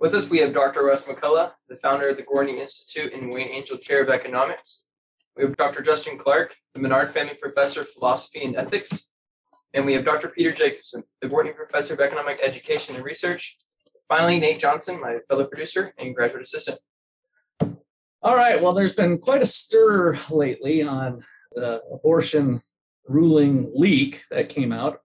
With us, we have Dr. Russ McCullough, the founder of the Gortney Institute and Wayne Angell Chair of Economics. We have Dr. Justin Clark, the Menard Family Professor of Philosophy and Ethics. And we have Dr. Peter Jacobson, the Gortney Professor of Economic Education and Research. Finally, Nate Johnson, my fellow producer and graduate assistant. All right, well, there's been quite a stir lately on the abortion ruling leak that came out.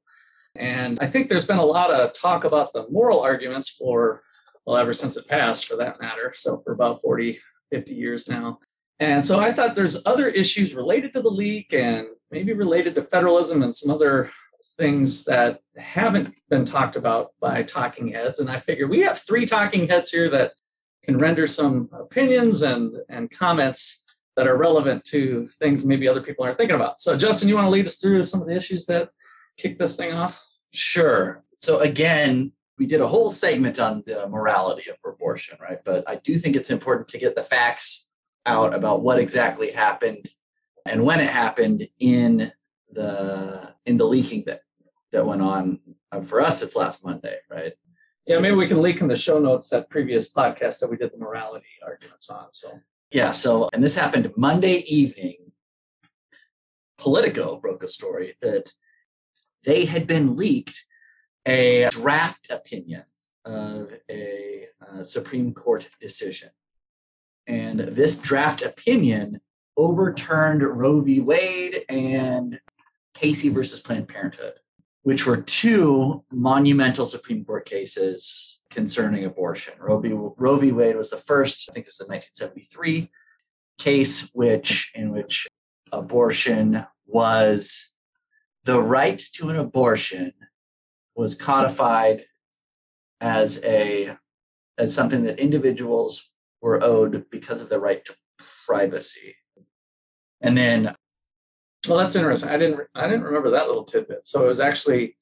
And I think there's been a lot of talk about the moral arguments for well, ever since it passed for that matter. So for about 40, 50 years now. And so I thought there's other issues related to the leak and maybe related to federalism and some other things that haven't been talked about by talking heads. And I figure we have three talking heads here that can render some opinions and, and comments that are relevant to things maybe other people aren't thinking about. So, Justin, you want to lead us through some of the issues that kick this thing off? Sure. So, again, we did a whole segment on the morality of abortion, right? But I do think it's important to get the facts out about what exactly happened and when it happened in the in the leaking that that went on. Um, for us, it's last Monday, right? Yeah, maybe we can link in the show notes that previous podcast that we did the morality arguments on. So yeah, so and this happened Monday evening. Politico broke a story that they had been leaked a draft opinion of a, a Supreme Court decision. And this draft opinion overturned Roe v. Wade and Casey versus Planned Parenthood, which were two monumental Supreme Court cases concerning abortion. Roe v. Roe v. Wade was the first, I think it was the 1973 case, which in which abortion was the right to an abortion was codified as a as something that individuals were owed because of their right to privacy. And then well that's interesting. I didn't I didn't remember that little tidbit. So it was actually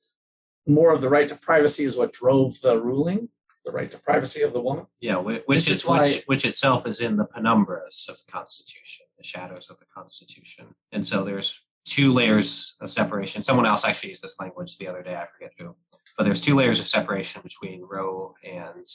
more of the right to privacy is what drove the ruling, the right to privacy of the woman. Yeah, which this is, is why, which, which itself is in the penumbras of the Constitution, the shadows of the Constitution. And so there's two layers of separation. Someone else actually used this language the other day, I forget who. But there's two layers of separation between Roe and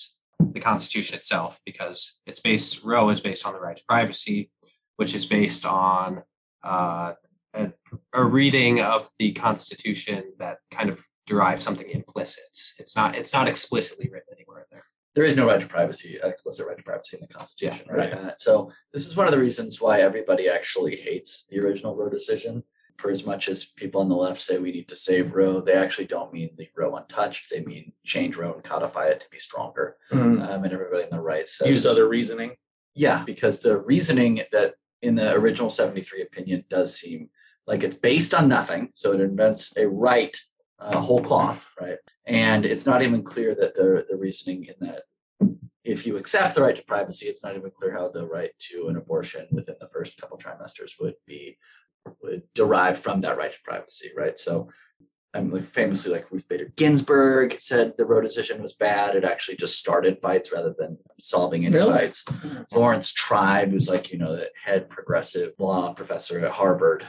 the Constitution itself, because it's based, Roe is based on the right to privacy, which is based on uh, a, a reading of the Constitution that kind of derives something implicit. It's not, it's not explicitly written anywhere in there there is no right to privacy, explicit right to privacy in the Constitution, yeah, right? right. Uh, so this is one of the reasons why everybody actually hates the original Roe decision for as much as people on the left say we need to save Roe, they actually don't mean leave Roe untouched. They mean change Roe and codify it to be stronger. Mm. Um, and everybody on the right says use other reasoning. Yeah, because the reasoning that in the original 73 opinion does seem like it's based on nothing. So it invents a right uh, whole cloth, right? And it's not even clear that the the reasoning in that if you accept the right to privacy, it's not even clear how the right to an abortion within the first couple trimesters would be would derive from that right to privacy, right? So I'm like famously like Ruth Bader Ginsburg said the Roe decision was bad. It actually just started fights rather than solving any really? fights. Laurence Tribe, who's like, you know, the head progressive law professor at Harvard,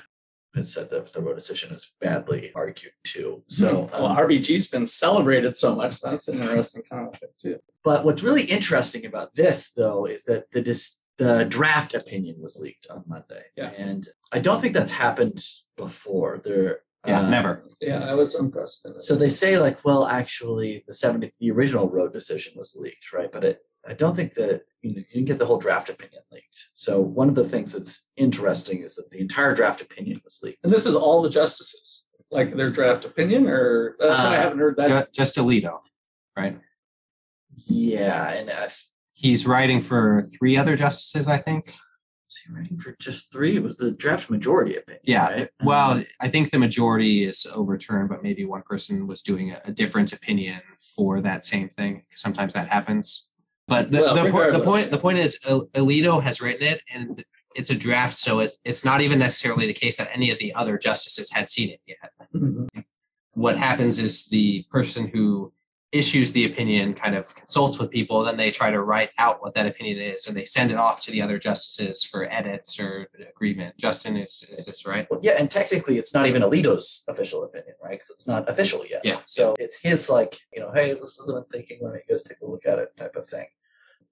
has said that the Roe decision is badly argued too. So mm-hmm. well, um, RBG's been celebrated so much. That's an interesting conflict too. But what's really interesting about this though is that the dis- the draft opinion was leaked on Monday. Yeah. And I don't think that's happened before. There yeah, uh, never. Yeah, I was impressed. So they say like, well, actually, the 70, the original Roe decision was leaked, right? But it, I don't think that you, know, you didn't get the whole draft opinion leaked. So one of the things that's interesting is that the entire draft opinion was leaked. And this is all the justices, like their draft opinion, or uh, I haven't heard that. Just Alito, right? Yeah, and uh, he's writing for three other justices, I think. Was he writing for just three? It was the draft majority opinion. Yeah. Right? Well, I think the majority is overturned, but maybe one person was doing a, a different opinion for that same thing. Sometimes that happens. But the, Well, the, po- the point the point is Al- Alito has written it and it's a draft, so it's it's not even necessarily the case that any of the other justices had seen it yet. Mhm. What happens is the person who issues the opinion kind of consults with people, then they try to write out what that opinion is, and they send it off to the other justices for edits or agreement. Justin, is is this right? Well, yeah, and technically it's not even Alito's official opinion, right? Because it's not official yet. Yeah. So it's his like, you know, hey, this is what I'm thinking. Let me go take a look at it, type of thing.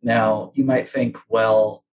Now you might think, well,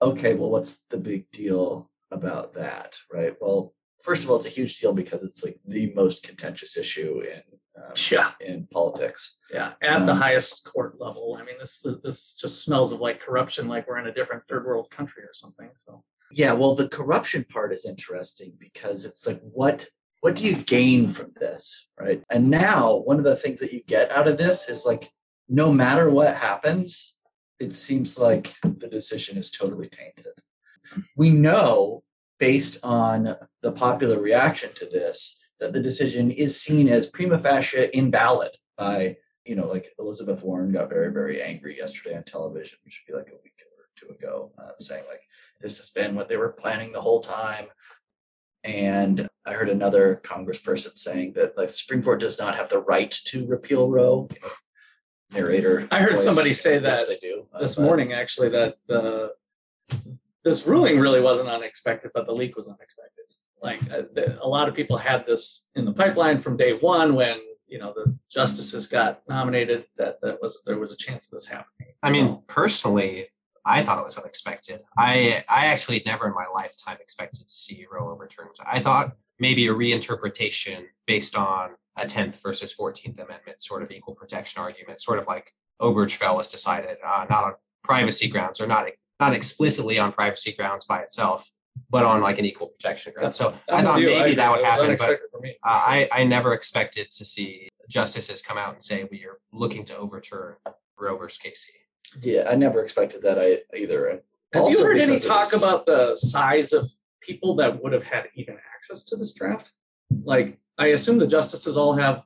okay, well, what's the big deal about that, right? Well, first of all, it's a huge deal because it's like the most contentious issue in um, Yeah, in politics. yeah. At the Um, highest court level. I mean, this this just smells of like corruption, like we're in a different third world country or something. So Yeah, well, the corruption part is interesting because it's like, what what do you gain from this, right? And now one of the things that you get out of this is like, no matter what happens, it seems like the decision is totally tainted. We know, based on the popular reaction to this, that the decision is seen as prima facie invalid by, you know, like Elizabeth Warren got very, very angry yesterday on television, which would be like a week or two ago, uh, saying like, this has been what they were planning the whole time. And I heard another congressperson saying that like Supreme Court does not have the right to repeal Roe. You know, narrator. I heard voice. somebody say that they do. Uh, this morning actually that the this ruling really wasn't unexpected, but the leak was unexpected. Like uh, the, a lot of people had this in the pipeline from day one when you know the justices got nominated. That that was there was a chance of this happening. I mean, So, personally, I thought it was unexpected. I I actually never in my lifetime expected to see Roe overturned. I thought maybe a reinterpretation based on a tenth versus Fourteenth Amendment sort of equal protection argument, sort of like Obergefell was decided, uh, not on privacy grounds or not not explicitly on privacy grounds by itself, but on like an equal protection ground. So I thought you. maybe I that would happen, but for me. uh, I I never expected to see justices come out and say we are looking to overturn Roe versus Casey. Yeah, I never expected that I either. And Have you heard any talk was- about the size of people that would have had even access to this draft? Like, I assume the justices all have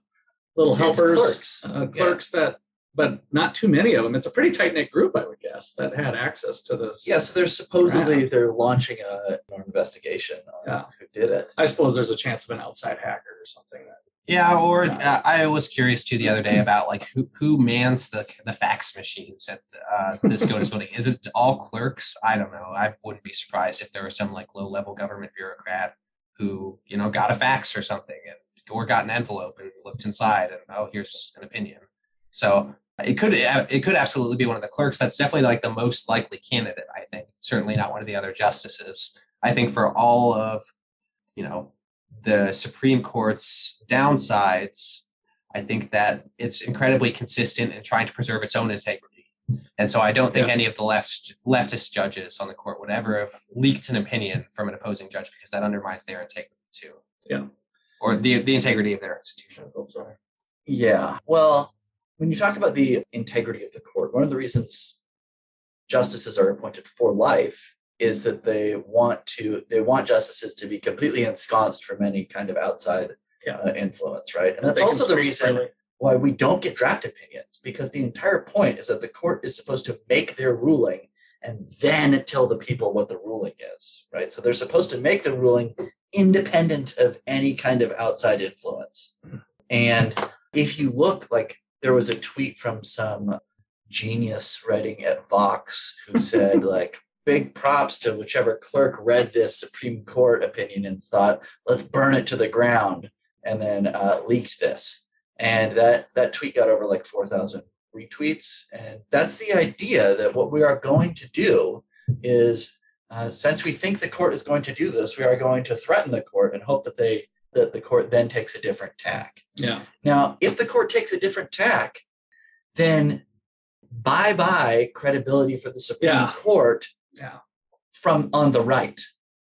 little It's helpers, clerks. uh, clerks that, but not too many of them. It's a pretty tight knit group, I would guess, that had access to this. Yeah, so they're supposedly they're launching a, an investigation on Yeah. who did it. I suppose there's a chance of an outside hacker or something. That, Yeah, or Yeah. uh, I was curious too the other day about like who who mans the the fax machines at uh, the SCOTUS building. Is it all clerks? I don't know. I wouldn't be surprised if there was some like low level government bureaucrat who you know got a fax or something and or got an envelope and looked inside and oh here's an opinion. So it could it could absolutely be one of the clerks. That's definitely like the most likely candidate. I think certainly not one of the other justices. I think for all of you know the Supreme Court's downsides, I think that it's incredibly consistent in trying to preserve its own integrity. And so I don't think Yeah. any of the left leftist judges on the court would ever have leaked an opinion from an opposing judge because that undermines their integrity too. Yeah. Or the the integrity of their institution. oh, sorry. Yeah. Well, when you talk about the integrity of the court, one of the reasons justices are appointed for life is that they want to they want justices to be completely ensconced from any kind of outside Yeah. uh, influence, right? And that's also the reason freely. why we don't get draft opinions because the entire point is that the court is supposed to make their ruling and then tell the people what the ruling is, right? So they're supposed to make the ruling independent of any kind of outside influence. And if you look like there was a tweet from some genius writing at Vox who said like big props to whichever clerk read this Supreme Court opinion and thought, let's burn it to the ground, and then uh, leaked this. And that that tweet got over like four thousand retweets, and that's the idea that what we are going to do is, uh, since we think the court is going to do this, we are going to threaten the court and hope that they that the court then takes a different tack. Yeah. Now, if the court takes a different tack, then bye bye credibility for the Supreme Yeah. Court Yeah. from on the right,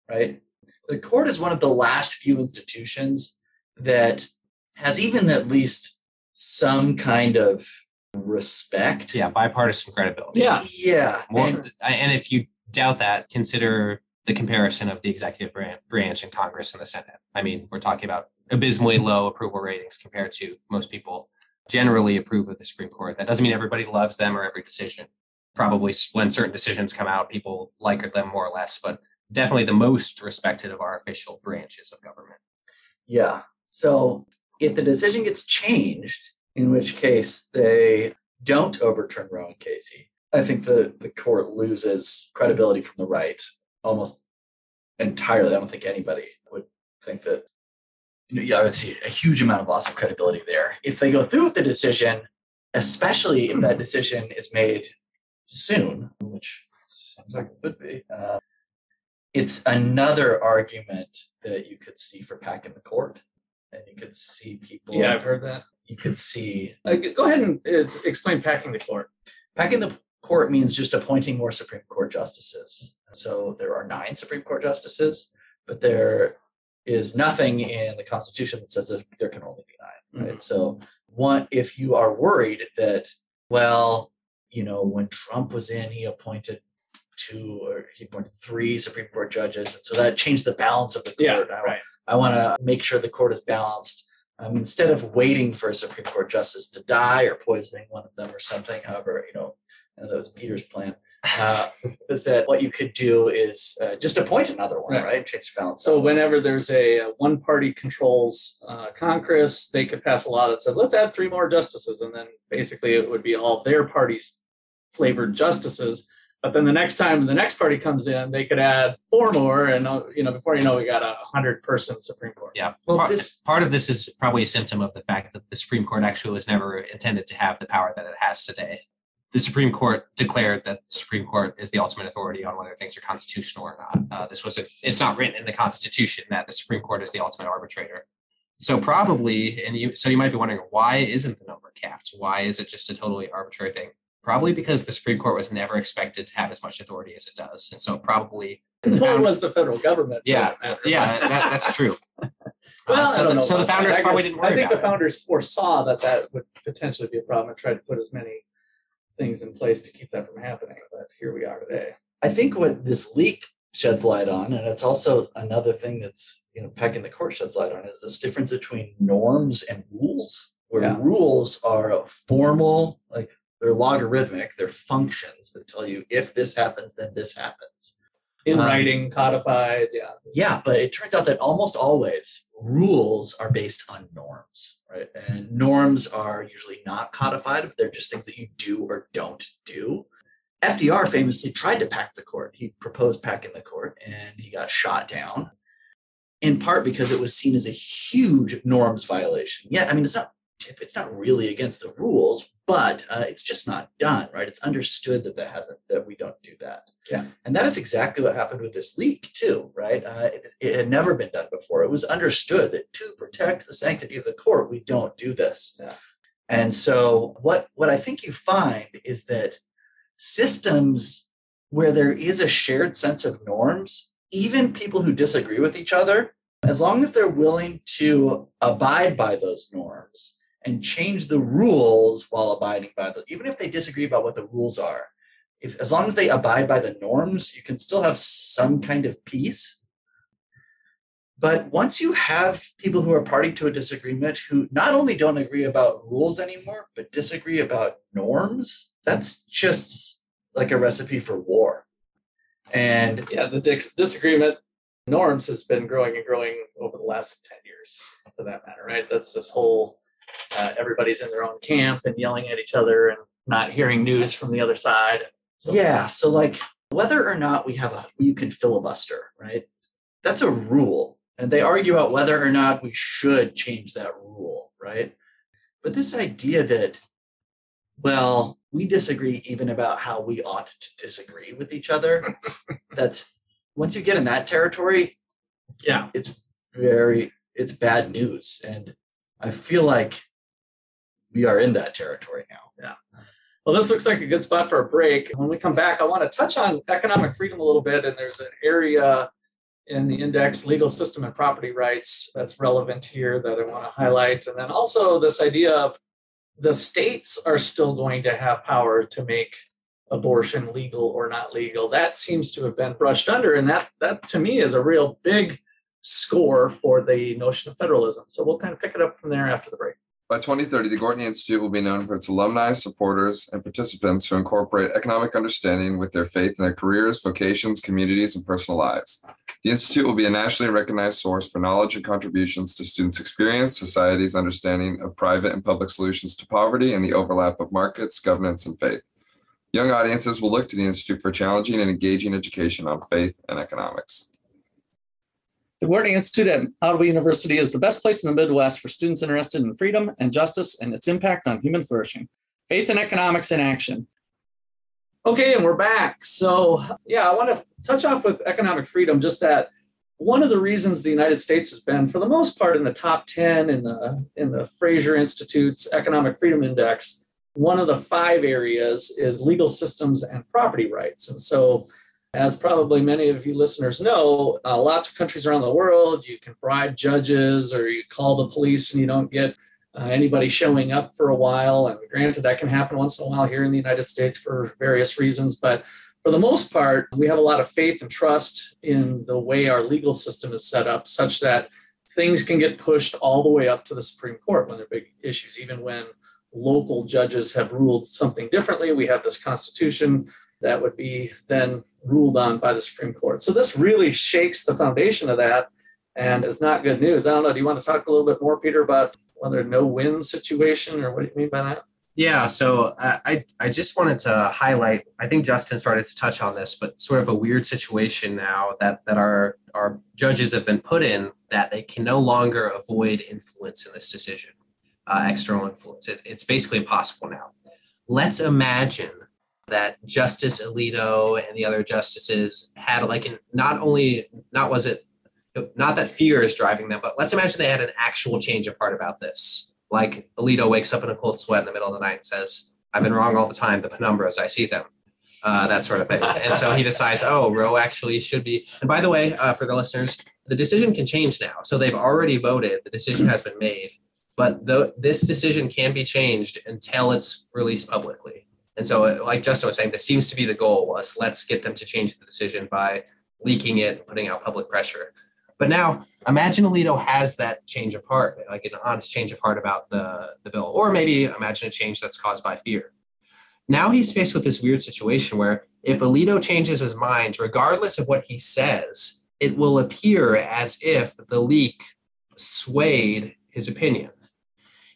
right? The court is one of the last few institutions that has even at least some kind of respect. Yeah, bipartisan credibility. Yeah. Yeah. More, and- and if you doubt that, consider the comparison of the executive branch and Congress and the Senate. I mean, we're talking about abysmally low approval ratings compared to most people generally approve of the Supreme Court. That doesn't mean everybody loves them or every decision. Probably when certain decisions come out, people like them more or less, but definitely the most respected of our official branches of government. Yeah. So if the decision gets changed, in which case they don't overturn Roe and Casey, I think the, the court loses credibility from the right almost entirely. I don't think anybody would think that. You know, yeah, I would see a huge amount of loss of credibility there. If they go through with the decision, especially if that decision is made soon, which seems like it would be, uh, it's another argument that you could see for packing the court. And you could see people. Yeah, I've heard that. You could see Uh, go ahead and uh, explain packing the court. Packing the court means just appointing more Supreme Court justices. So there are nine Supreme Court justices, but there is nothing in the Constitution that says that there can only be 9 right? So one, if you are worried that, well, you know, when Trump was in, he appointed two or he appointed three Supreme Court judges, and so that changed the balance of the Yeah, court. I, right. I want to make sure the court is balanced. Um, instead of waiting for a Supreme Court justice to die or poisoning one of them or something, however, you know, and that was Peter's plan. Uh, is that what you could do is uh, just appoint another one, Right. right? Change the balance. So whenever there's a, a one party controls uh, Congress, they could pass a law that says let's add three more justices, and then basically it would be all their party's flavored justices. But then the next time the next party comes in, they could add four more, and uh, you know before you know we got a hundred person Supreme Court. Yeah. Well, part, this- part of this is probably a symptom of the fact that the Supreme Court actually was never intended to have the power that it has today. The Supreme Court declared that the Supreme Court is the ultimate authority on whether things are constitutional or not. Uh, this was a, it's not written in the Constitution that the Supreme Court is the ultimate arbitrator. So probably, and you, so you might be wondering why isn't the number capped? Why is it just a totally arbitrary thing? Probably because the Supreme Court was never expected to have as much authority as it does, and so probably it was the federal government. yeah, matter. yeah, that, that's true. Uh, Well, I so, the, so the founders I probably didn't worry I think the it. founders foresaw that that would potentially be a problem and tried to put as many things in place to keep that from happening. But here we are today. I think what this leak sheds light on, and it's also another thing that's you know pecking the court sheds light on, is this difference between norms and rules. Where Yeah. rules are formal, like they're logarithmic, they're functions that tell you if this happens, then this happens. In Um, writing, codified, yeah. Yeah, but it turns out that almost always rules are based on norms, right? And norms are usually not codified, but they're just things that you do or don't do. FDR famously tried to pack the court. He proposed packing the court and he got shot down in part because it was seen as a huge norms violation. Yeah, I mean, it's not it's not really against the rules, but uh, it's just not done, right? It's understood that that hasn't that we don't do that. Yeah. And that is exactly what happened with this leak, too, right? Uh, it, it had never been done before. It was understood that to protect the sanctity of the court, we don't do this. Yeah. And so, what what I think you find is that systems where there is a shared sense of norms, even people who disagree with each other, as long as they're willing to abide by those norms and change the rules while abiding by the even if they disagree about what the rules are, if as long as they abide by the norms, you can still have some kind of peace. But once you have people who are party to a disagreement who not only don't agree about rules anymore, but disagree about norms, that's just like a recipe for war. And Yeah, the dis- disagreement norms has been growing and growing over the last 10 years, for that matter, right? That's this whole uh, everybody's in their own camp and yelling at each other and not hearing news from the other side. So, Yeah. So, like, whether or not we have a, you can filibuster, right? That's a rule. And they argue about whether or not we should change that rule, right? But this idea that, well, we disagree even about how we ought to disagree with each other, that's once you get in that territory, yeah. it's very, it's bad news. And I feel like we are in that territory now. Yeah. Well, this looks like a good spot for a break. When we come back, I want to touch on economic freedom a little bit. And there's an area in the index, legal system and property rights, that's relevant here that I want to highlight. And then also this idea of the states are still going to have power to make abortion legal or not legal. That seems to have been brushed under. And that, that to me is a real big score for the notion of federalism. So we'll kind of pick it up from there after the break. By 2030, the Gortney Institute will be known for its alumni, supporters, and participants who incorporate economic understanding with their faith in their careers, vocations, communities, and personal lives. The Institute will be a nationally recognized source for knowledge and contributions to students' experience, society's understanding of private and public solutions to poverty, and the overlap of markets, governance, and faith. Young audiences will look to the Institute for challenging and engaging education on faith and economics. The Gortney Institute at Ottawa University is the best place in the Midwest for students interested in freedom and justice and its impact on human flourishing. Faith and economics in action. Okay, and we're back. So, yeah, I want to touch off with economic freedom, just that one of the reasons the United States has been, for the most part, in the top 10 in the, in the Fraser Institute's Economic Freedom Index, one of the five areas is legal systems and property rights. And so, as probably many of you listeners know, uh, lots of countries around the world, you can bribe judges or you call the police and you don't get uh, anybody showing up for a while. And granted, that can happen once in a while here in the United States for various reasons. But for the most part, we have a lot of faith and trust in the way our legal system is set up, such that things can get pushed all the way up to the Supreme Court when they're big issues, even when local judges have ruled something differently. We have this Constitution that would be then ruled on by the Supreme Court. So this really shakes the foundation of that and is not good news. I don't know. Do you want to talk a little bit more, Peter, about whether no win situation or what do you mean by that? Yeah, so uh, I I just wanted to highlight. I think Justin started to touch on this, but sort of a weird situation now that that our our judges have been put in that they can no longer avoid influence in this decision, uh, external influence. It, it's basically impossible now. Let's imagine that Justice Alito and the other justices had like an, not only not was it not that fear is driving them, but let's imagine they had an actual change of heart about this. Like Alito wakes up in a cold sweat in the middle of the night and says, "I've been wrong all the time. The penumbras, I see them." Uh, that sort of thing. And so he decides, oh, Roe actually should be. And by the way, uh, for the listeners, the decision can change now. So they've already voted. The decision has been made, but the, this decision can be changed until it's released publicly. And so, like Justin was saying, this seems to be the goal was let's get them to change the decision by leaking it putting out public pressure. But now imagine Alito has that change of heart, like an honest change of heart about the, the bill, or maybe imagine a change that's caused by fear. Now he's faced with this weird situation where if Alito changes his mind, regardless of what he says, it will appear as if the leak swayed his opinion.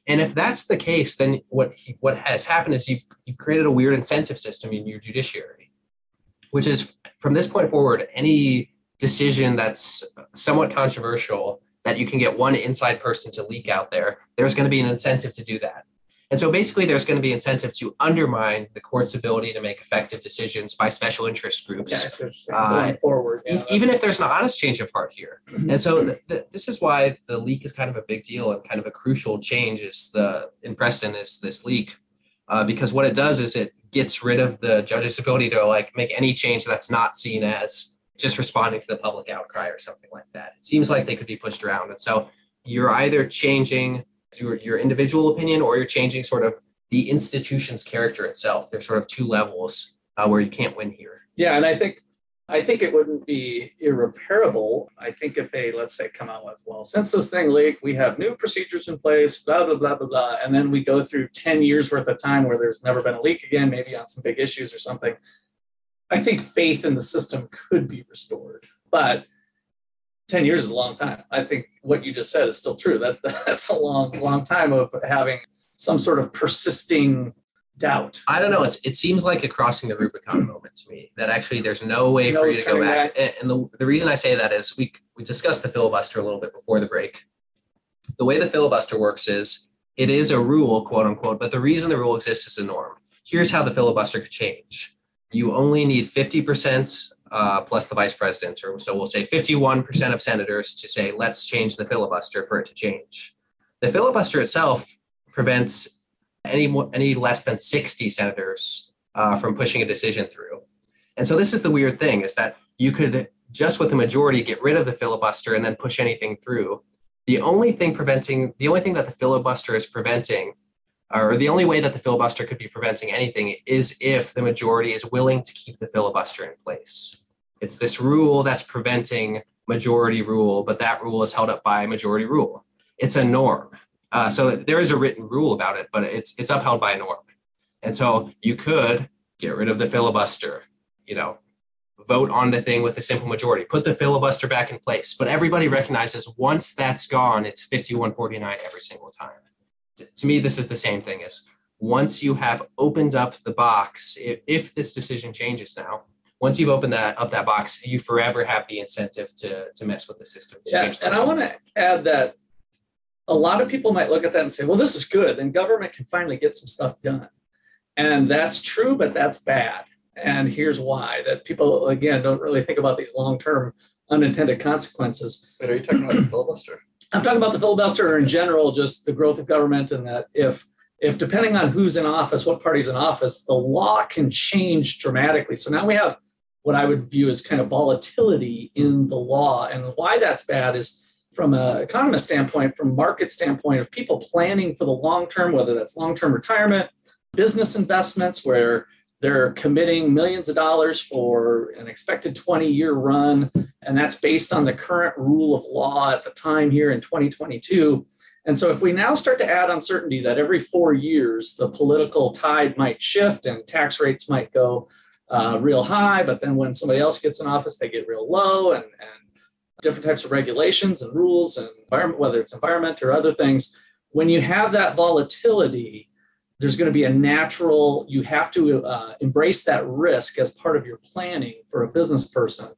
And if that's the case, then what he, what has happened is you've you've created a weird incentive system in your judiciary, which is from this point forward, any decision that's somewhat controversial that you can get one inside person to leak out there, there's going to be an incentive to do that. And so basically, there's going to be incentive to undermine the court's ability to make effective decisions by special interest groups. Okay, uh, going forward, yeah, even if there's an honest change of heart here. Mm-hmm. And so th- th- this is why the leak is kind of a big deal and kind of a crucial change is the in Preston is this leak. Uh, because what it does is it gets rid of the judge's ability to like make any change that's not seen as just responding to the public outcry or something like that. It seems like they could be pushed around. And so you're either changing your, your individual opinion or you're changing sort of the institution's character itself. There's sort of two levels uh, where you can't win here. Yeah, and I think I think it wouldn't be irreparable. I think if they let's say come out with, well, since this thing leaked, we have new procedures in place, blah blah blah blah blah, and then we go through ten years worth of time where there's never been a leak again, maybe on some big issues or something. I think faith in the system could be restored, but 10 years is a long time. I think what you just said is still true. That that's a long, long time of having some sort of persisting doubt. I don't know. It's it seems like a crossing the Rubicon moment to me. That actually there's no way no for you to go back. back. And the, the reason I say that is we we discussed the filibuster a little bit before the break. The way the filibuster works is it is a rule, quote unquote, but the reason the rule exists is a norm. Here's how the filibuster could change. You only need 50% uh, plus the vice president, or so we'll say 51% of senators to say, let's change the filibuster for it to change. The filibuster itself prevents any more, any less than 60 senators uh, from pushing a decision through. And so this is the weird thing is that you could just with the majority get rid of the filibuster and then push anything through. The only thing preventing, the only thing that the filibuster is preventing or the only way that the filibuster could be preventing anything is if the majority is willing to keep the filibuster in place. It's this rule that's preventing majority rule, but that rule is held up by majority rule. It's a norm. Uh, so there is a written rule about it, but it's it's upheld by a norm. And so you could get rid of the filibuster, you know, vote on the thing with a simple majority, put the filibuster back in place. But everybody recognizes once that's gone, it's 5149 every single time. T- to me, this is the same thing as once you have opened up the box, if, if this decision changes now, once you've opened that up that box, you forever have the incentive to to mess with the system. to Yeah, change the and I want to add that a lot of people might look at that and say, well, this is good. Then government can finally get some stuff done. And that's true, but that's bad. And here's why that people, again, don't really think about these long term unintended consequences. But are you talking about the filibuster? I'm talking about the filibuster or in general, just the growth of government, and that if if depending on who's in office, what party's in office, the law can change dramatically. So now we have what I would view as kind of volatility in the law, and why that's bad is from an economist standpoint, from market standpoint, of people planning for the long term, whether that's long term retirement, business investments, where they're committing millions of dollars for an expected 20 year run and that's based on the current rule of law at the time here in 2022. And so, if we now start to add uncertainty that every four years the political tide might shift and tax rates might go uh, real high, but then when somebody else gets in office, they get real low, and, and different types of regulations and rules and environment, whether it's environment or other things, when you have that volatility, there's going to be a natural, you have to uh, embrace that risk as part of your planning for a business person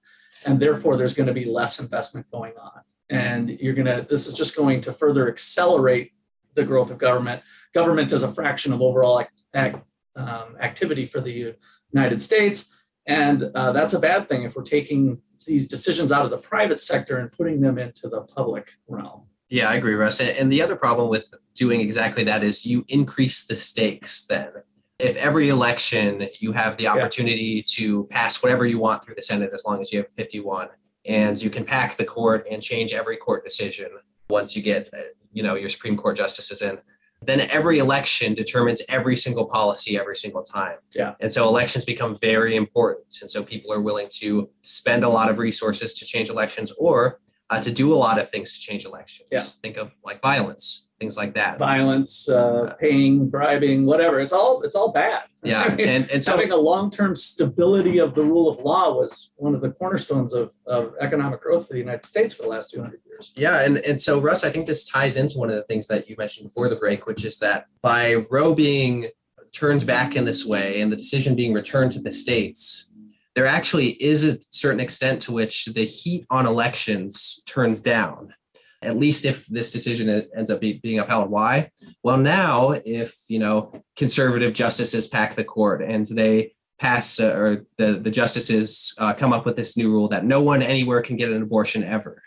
and therefore there's going to be less investment going on. And you're going to this is just going to further accelerate the growth of government. Government is a fraction of overall ac- ac- um, activity for the united states and uh, that's a bad thing if we're taking these decisions out of the private sector and putting them into the public realm Yeah, I agree, Russ. And the other problem with doing exactly that is you increase the stakes then. If every election you have the opportunity to pass whatever you want through the Senate as long as you have 51 and you can pack the court and change every court decision once you get uh, you know your Supreme Court justices in then every election determines every single policy every single time. Yeah. And so elections become very important. And so people are willing to spend a lot of resources to change elections or uh, to do a lot of things to change elections. Yeah. Think of like violence, things like that. violence uh, paying bribing whatever it's all it's all bad Yeah. I mean, And, and so having a long-term stability of the rule of law was one of the cornerstones of, of economic growth for the United States for the last 200 years. Yeah, and, and so Russ, I think this ties into one of the things that you mentioned before the break, which is that by Roe being turned back in this way and the decision being returned to the states, there actually is a certain extent to which the heat on elections turns down. At least if this decision ends up be, being upheld. Why? Well, now if you know conservative justices pack the court and they pass uh, or the the justices uh, come up with this new rule that no one anywhere can get an abortion ever.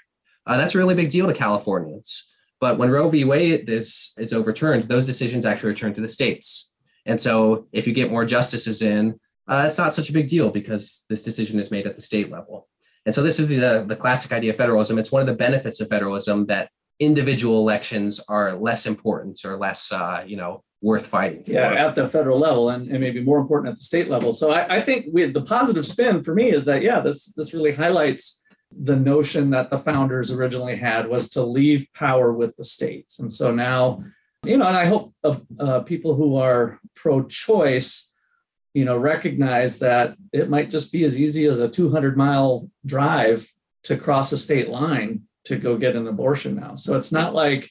Uh, that's a really big deal to Californians. But when Roe v. Wade is is overturned, those decisions actually return to the states. And so, if you get more justices in, uh, it's not such a big deal because this decision is made at the state level. And so, this is the the classic idea of federalism. It's one of the benefits of federalism that individual elections are less important or less, uh, you know, worth fighting for. Yeah, at the federal level and, and maybe more important at the state level. So I, I think we, the positive spin for me is that, yeah, this, this really highlights the notion that the founders originally had was to leave power with the states. And so now, you know, and I hope uh, uh, people who are pro choice, you know, recognize that it might just be as easy as a 200 mile drive to cross a state line to go get an abortion now. So it's not like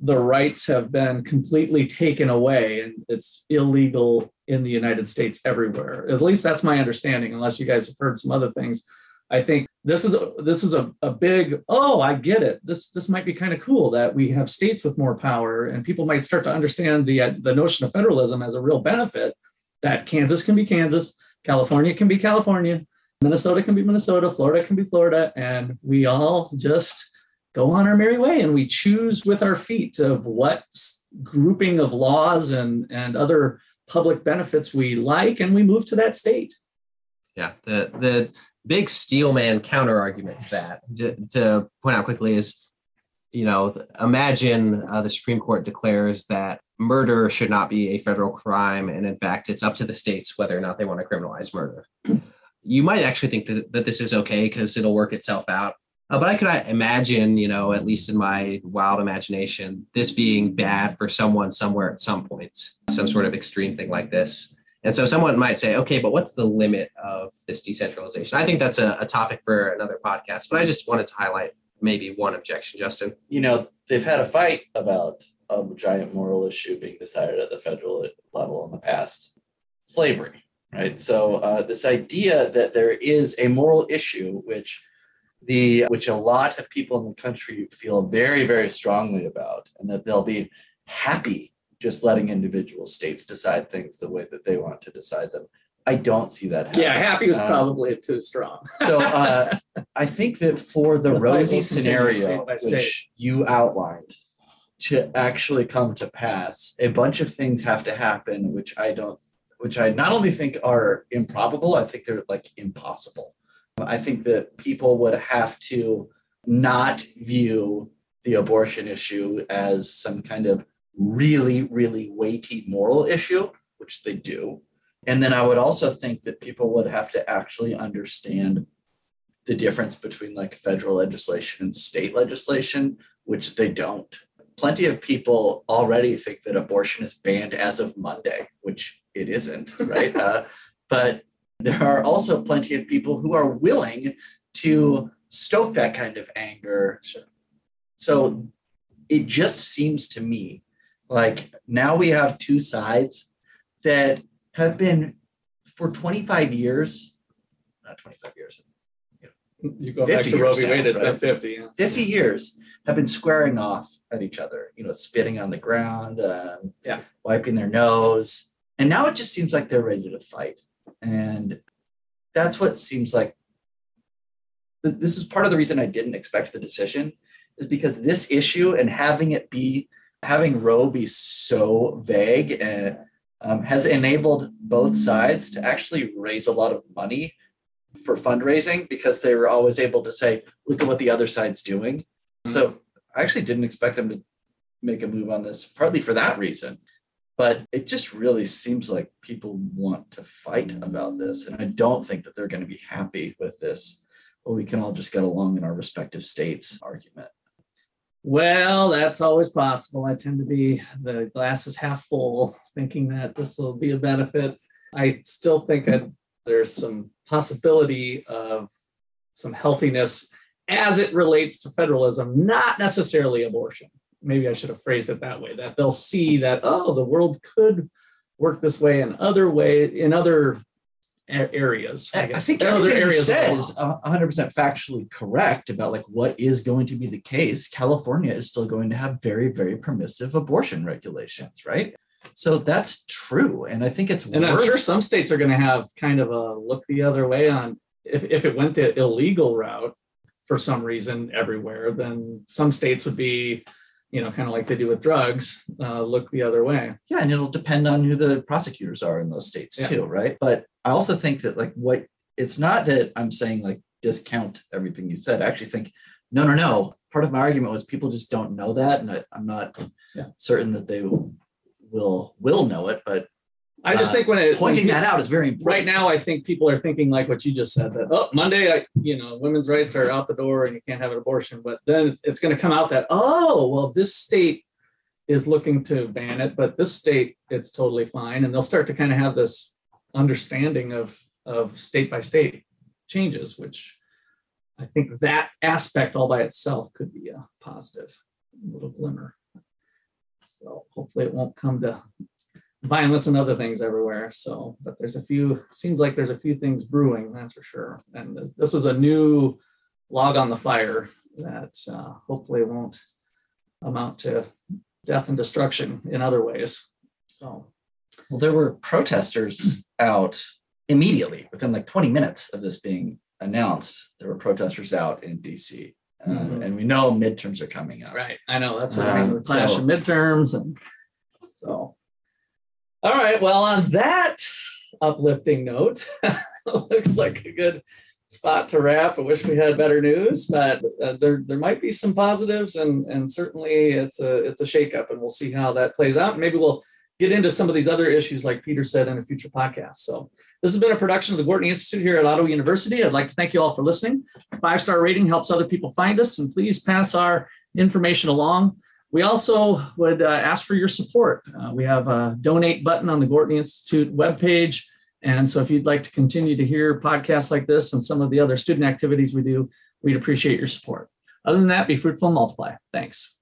the rights have been completely taken away and it's illegal in the United States everywhere. At least that's my understanding, unless you guys have heard some other things. I think this is a this is a, a big, oh, I get it. This this might be kind of cool that we have states with more power and people might start to understand the the notion of federalism as a real benefit that Kansas can be Kansas, California can be California, Minnesota can be Minnesota, Florida can be Florida, and we all just go on our merry way and we choose with our feet of what grouping of laws and, and other public benefits we like, and we move to that state. Yeah, the the big steelman counter argument to that to, to point out quickly is, you know, imagine uh, the Supreme Court declares that murder should not be a federal crime, and in fact, it's up to the states whether or not they want to criminalize murder. You might actually think that, that this is okay because it'll work itself out. Uh, but I could imagine, you know, at least in my wild imagination, this being bad for someone somewhere at some point, some sort of extreme thing like this. And so someone might say, okay, but what's the limit of this decentralization? I think that's a, a topic for another podcast, but I just wanted to highlight maybe one objection, Justin. You know, they've had a fight about a giant moral issue being decided at the federal level in the past slavery, right? So, uh, this idea that there is a moral issue, which the which a lot of people in the country feel very very strongly about and that they'll be happy just letting individual states decide things the way that they want to decide them i don't see that Happening. Yeah, happy was Um, probably too strong. so uh, i think that for the The rosy scenario state state. which you outlined to actually come to pass a bunch of things have to happen which i don't which i not only think are improbable i think they're like impossible I think that people would have to not view the abortion issue as some kind of really, really weighty moral issue, which they do. And then I would also think that people would have to actually understand the difference between like federal legislation and state legislation, which they don't. Plenty of people already think that abortion is banned as of Monday, which it isn't, right? uh, but there are also plenty of people who are willing to stoke that kind of anger. So it just seems to me like now we have two sides that have been for 25 years, not 25 years, You go back 50 to Roe v. Wade, it's been 50. yeah. 50 years have been squaring off at each other, you know, spitting on the ground, um, Yeah. wiping their nose. And now it just seems like they're ready to fight. And that's what seems like th- this is part of the reason I didn't expect the decision is because this issue and having it be having Roe be so vague and um, has enabled both sides to actually raise a lot of money for fundraising because they were always able to say, look at what the other side's doing. So I actually didn't expect them to make a move on this, partly for that reason. But it just really seems like people want to fight about this. And I don't think that they're going to be happy with this. Well, we can all just get along in our respective states argument. Well, that's always possible. I tend to be the glass is half full, thinking that this will be a benefit. I still think that there's some possibility of some healthiness as it relates to federalism, not necessarily abortion. Maybe I should have phrased it that way, that they'll see that, oh, the world could work this way in other way, in other areas. I, I think There everything areas said is 100% factually correct about like what is going to be the case. California is still going to have very, very permissive abortion regulations, right? So that's true. And I think it's And I'm sure some states are going to have kind of a look the other way on if, if it went the illegal route for some reason everywhere, then some states would be, you know, kind of like they do with drugs, uh, look the other way. Yeah, and it'll depend on who the prosecutors are in those states Yeah. too, right? But I also think that like what it's not that I'm saying like discount everything you said. I actually think no, no, no. Part of my argument was people just don't know that, and I, I'm not Yeah. certain that they will will will know it. But I just Uh, think when it when pointing pe- that out is very important. right now, I think people are thinking like what you just said that oh Monday, I you know women's rights are out the door and you can't have an abortion, but then it's going to come out that oh well this state is looking to ban it, but this state it's totally fine, and they'll start to kind of have this understanding of of state by state changes, which I think that aspect all by itself could be a positive little glimmer. So hopefully it won't come to violence and other things everywhere. So, but there's a few, seems like there's a few things brewing, that's for sure. And this- is a new log on the fire that uh, hopefully won't amount to death and destruction in other ways. So, Well, there were protesters out immediately within like 20 minutes of this being announced. There were protesters out in DC. Uh, Mhm. And we know midterms are coming up. right, I know that's what I mean, Um, clash so- of midterms and so. All right, well, on that uplifting note, looks like a good spot to wrap. I wish we had better news, but uh, there there might be some positives, and and certainly it's a it's a shakeup, and we'll see how that plays out. Maybe we'll get into some of these other issues, like Peter said in a future podcast. So this has been a production of the Gortney Institute here at Ottawa University. I'd like to thank you all for listening. Five star rating helps other people find us, and please pass our information along. We also would uh, ask for your support. Uh, we have a donate button on the Gortney Institute webpage. And so if you'd like to continue to hear podcasts like this and some of the other student activities we do, we'd appreciate your support. Other than that, be fruitful and multiply. Thanks.